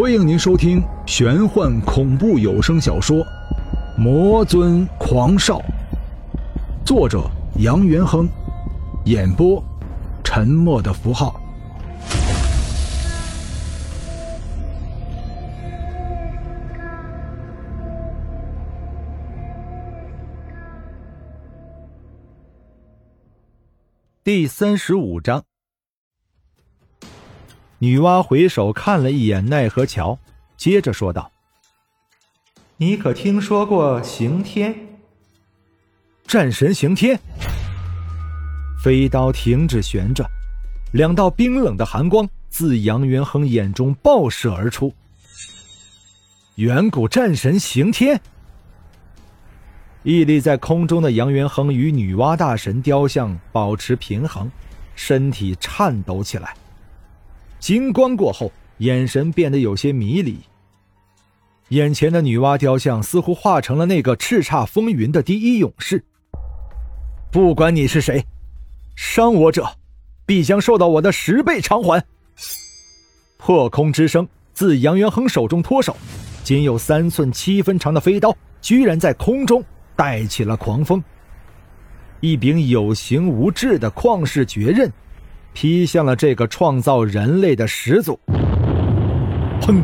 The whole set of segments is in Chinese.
欢迎您收听玄幻恐怖有声小说《魔尊狂少》，作者杨元亨，演播沉默的符号。第三十五章。女娲回首看了一眼奈何桥，接着说道：“你可听说过刑天？战神刑天？”飞刀停止旋转，两道冰冷的寒光自杨元亨眼中爆射而出。远古战神刑天！屹立在空中的杨元亨与女娲大神雕像保持平衡，身体颤抖起来。金光过后，眼神变得有些迷离。眼前的女娲雕像似乎化成了那个叱咤风云的第一勇士。不管你是谁，伤我者，必将受到我的十倍偿还。破空之声自杨元亨手中脱手，仅有三寸七分长的飞刀居然在空中带起了狂风。一柄有形无质的旷世绝刃。劈向了这个创造人类的始祖。砰！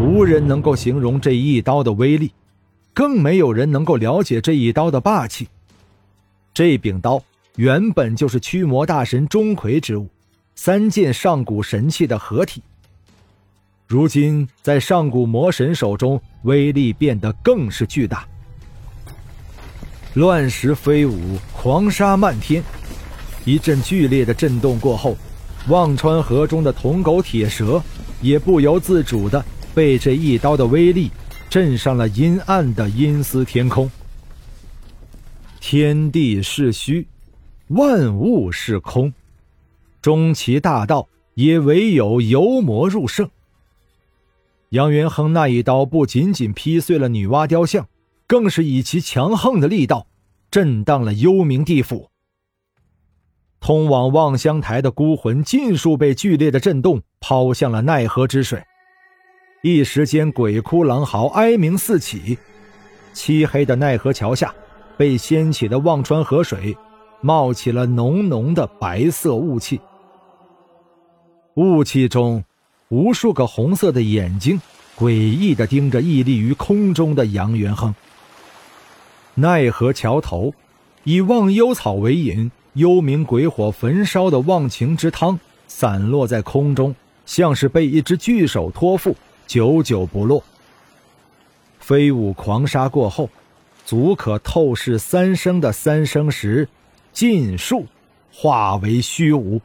无人能够形容这一刀的威力，更没有人能够了解这一刀的霸气。这柄刀原本就是驱魔大神钟馗之物，三件上古神器的合体。如今在上古魔神手中，威力变得更是巨大。乱石飞舞，狂沙漫天。一阵剧烈的震动过后，忘川河中的铜狗铁蛇也不由自主的被这一刀的威力震上了阴暗的阴司天空。天地是虚，万物是空，终其大道也唯有由魔入圣。杨元亨那一刀不仅仅劈碎了女娲雕像，更是以其强横的力道震荡了幽冥地府。通往望乡台的孤魂尽数被剧烈的震动抛向了奈何之水，一时间鬼哭狼嚎，哀鸣四起。漆黑的奈何桥下，被掀起的忘川河水冒起了浓浓的白色雾气。雾气中，无数个红色的眼睛诡异的盯着屹立于空中的杨元亨。奈何桥头，以忘忧草为引。幽冥鬼火焚烧的忘情之汤散落在空中，像是被一只巨手托付，久久不落。飞舞狂沙过后，足可透视三生的三生石尽数化为虚无。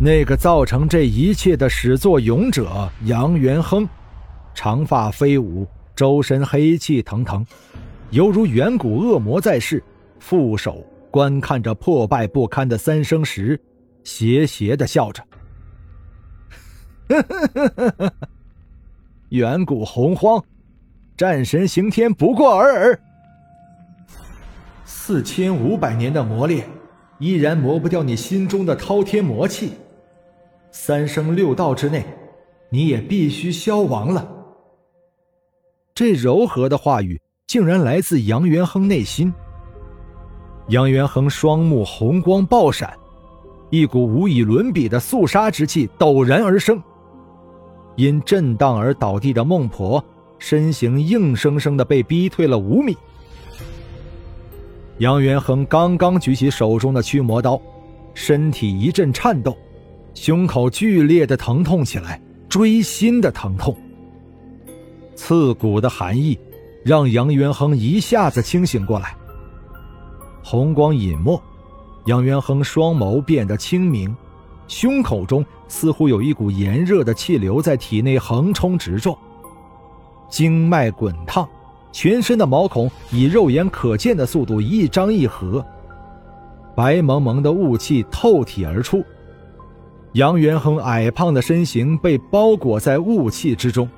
那个造成这一切的始作俑者杨元亨，长发飞舞，周身黑气腾腾，犹如远古恶魔在世，负手。观看着破败不堪的三生石，邪邪的笑着。远古洪荒，战神刑天不过尔尔。四千五百年的磨练，依然磨不掉你心中的滔天魔气。三生六道之内，你也必须消亡了。这柔和的话语，竟然来自杨元亨内心。杨元恒双目红光爆闪，一股无以伦比的肃杀之气陡然而生。因震荡而倒地的孟婆身形硬生生的被逼退了五米。杨元亨刚刚举起手中的驱魔刀，身体一阵颤抖，胸口剧烈的疼痛起来，锥心的疼痛，刺骨的寒意，让杨元亨一下子清醒过来。红光隐没，杨元亨双眸变得清明，胸口中似乎有一股炎热的气流在体内横冲直撞，经脉滚烫，全身的毛孔以肉眼可见的速度一张一合，白蒙蒙的雾气透体而出，杨元亨矮胖的身形被包裹在雾气之中。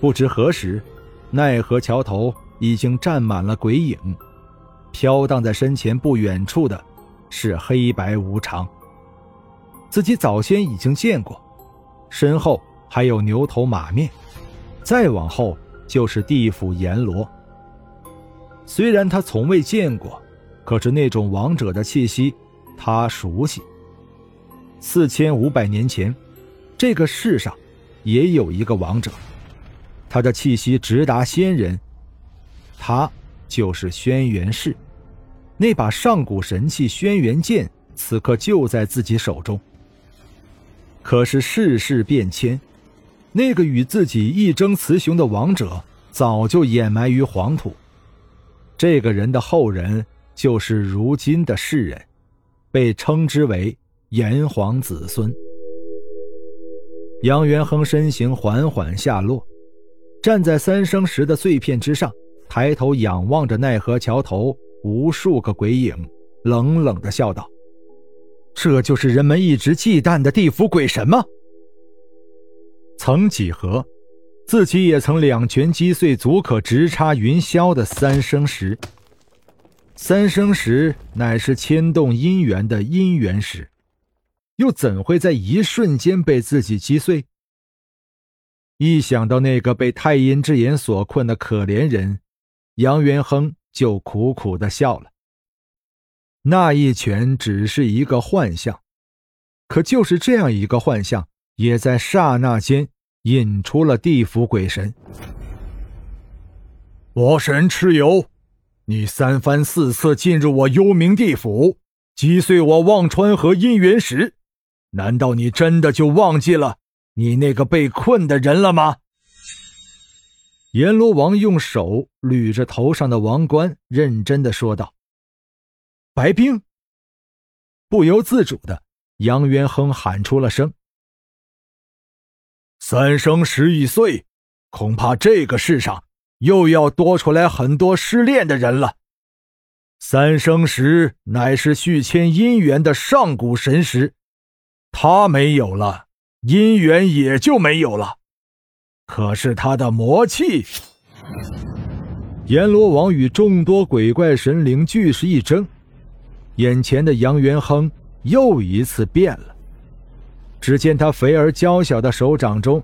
不知何时，奈何桥头已经站满了鬼影。飘荡在身前不远处的，是黑白无常。自己早先已经见过，身后还有牛头马面，再往后就是地府阎罗。虽然他从未见过，可是那种王者的气息，他熟悉。四千五百年前，这个世上也有一个王者，他的气息直达仙人，他就是轩辕氏。那把上古神器轩辕剑，此刻就在自己手中。可是世事变迁，那个与自己一争雌雄的王者，早就掩埋于黄土。这个人的后人就是如今的世人，被称之为炎黄子孙。杨元亨身形缓缓下落，站在三生石的碎片之上，抬头仰望着奈何桥头无数个鬼影，冷冷的笑道：“这就是人们一直忌惮的地府鬼神吗？”曾几何？自己也曾两拳击碎足可直插云霄的三生石。三生石乃是牵动姻缘的姻缘石，又怎会在一瞬间被自己击碎？一想到那个被太阴之眼所困的可怜人，杨元亨就苦苦的笑了。那一拳只是一个幻象，可就是这样一个幻象，也在刹那间。引出了地府鬼神。魔神蚩尤，你三番四次进入我幽冥地府，击碎我忘川河姻缘石，难道你真的就忘记了你那个被困的人了吗？阎罗王用手捋着头上的王冠，认真的说道：“白冰。”不由自主的，杨元亨喊出了声。三生石已碎，恐怕这个世上又要多出来很多失恋的人了。三生石乃是续签姻缘的上古神石，它没有了，姻缘也就没有了。可是他的魔气……阎罗王与众多鬼怪神灵俱是一怔，眼前的杨元亨又一次变了。只见他肥而娇小的手掌中，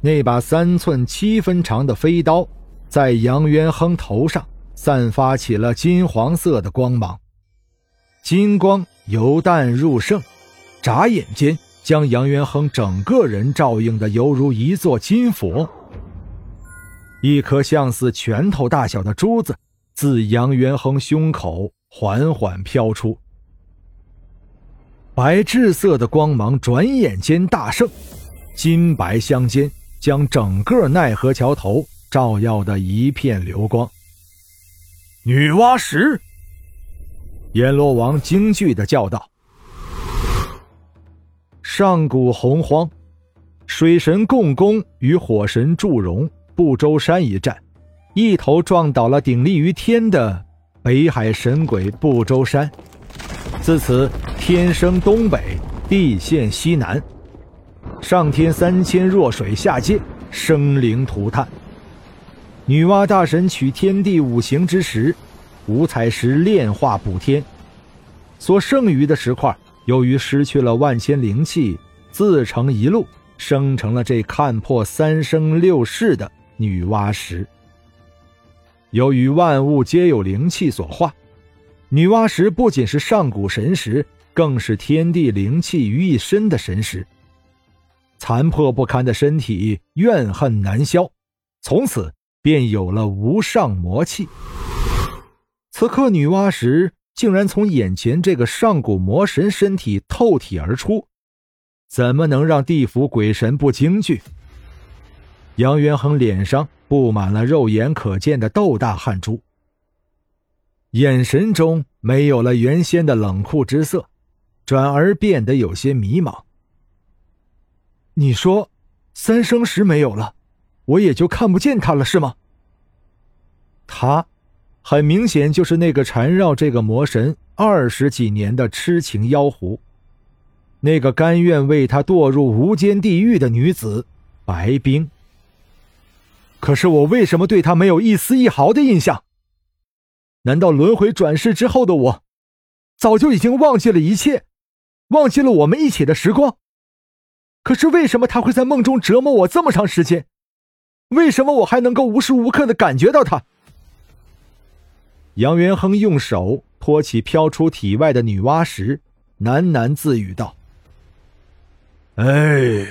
那把三寸七分长的飞刀，在杨元亨头上散发起了金黄色的光芒，金光由淡入盛，眨眼间将杨元亨整个人照映的犹如一座金佛。一颗像似拳头大小的珠子自杨元亨胸口缓缓飘出。白炽色的光芒转眼间大盛，金白相间，将整个奈何桥头照耀的一片流光。女娲石，阎罗王惊惧的叫道：“上古洪荒，水神共工与火神祝融不周山一战，一头撞倒了鼎立于天的北海神鬼不周山。”自此，天生东北，地陷西南。上天三千弱水下界，生灵涂炭。女娲大神取天地五行之时，五彩石炼化补天。所剩余的石块，由于失去了万千灵气，自成一路，生成了这看破三生六世的女娲石。由于万物皆有灵气所化。女娲石不仅是上古神石，更是天地灵气于一身的神石。残破不堪的身体，怨恨难消，从此便有了无上魔气。此刻，女娲石竟然从眼前这个上古魔神身体透体而出，怎么能让地府鬼神不惊惧？杨元亨脸上布满了肉眼可见的豆大汗珠。眼神中没有了原先的冷酷之色，转而变得有些迷茫。你说，三生石没有了，我也就看不见他了，是吗？他，很明显就是那个缠绕这个魔神二十几年的痴情妖狐，那个甘愿为他堕入无间地狱的女子白冰。可是我为什么对他没有一丝一毫的印象？难道轮回转世之后的我，早就已经忘记了一切，忘记了我们一起的时光？可是为什么他会在梦中折磨我这么长时间？为什么我还能够无时无刻的感觉到他？杨元亨用手托起飘出体外的女娲石，喃喃自语道：“哎。”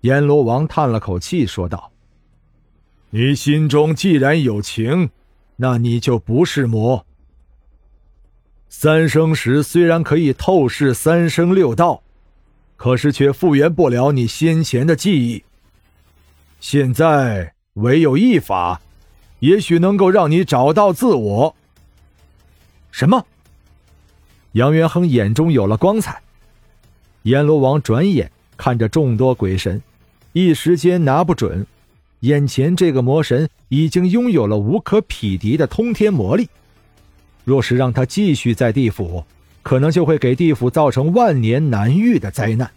阎罗王叹了口气，说道：“你心中既然有情，那你就不是魔。三生石虽然可以透视三生六道，可是却复原不了你先前的记忆。现在唯有一法，也许能够让你找到自我。什么？”杨元亨眼中有了光彩。阎罗王转眼看着众多鬼神。一时间拿不准，眼前这个魔神已经拥有了无可匹敌的通天魔力。若是让他继续在地府，可能就会给地府造成万年难遇的灾难。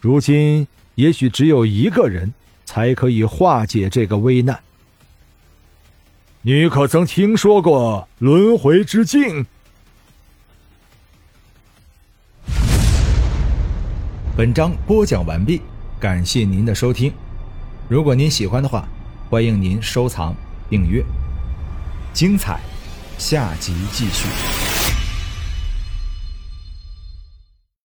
如今，也许只有一个人才可以化解这个危难。你可曾听说过轮回之境？本章播讲完毕。感谢您的收听，如果您喜欢的话，欢迎您收藏、订阅。精彩，下集继续。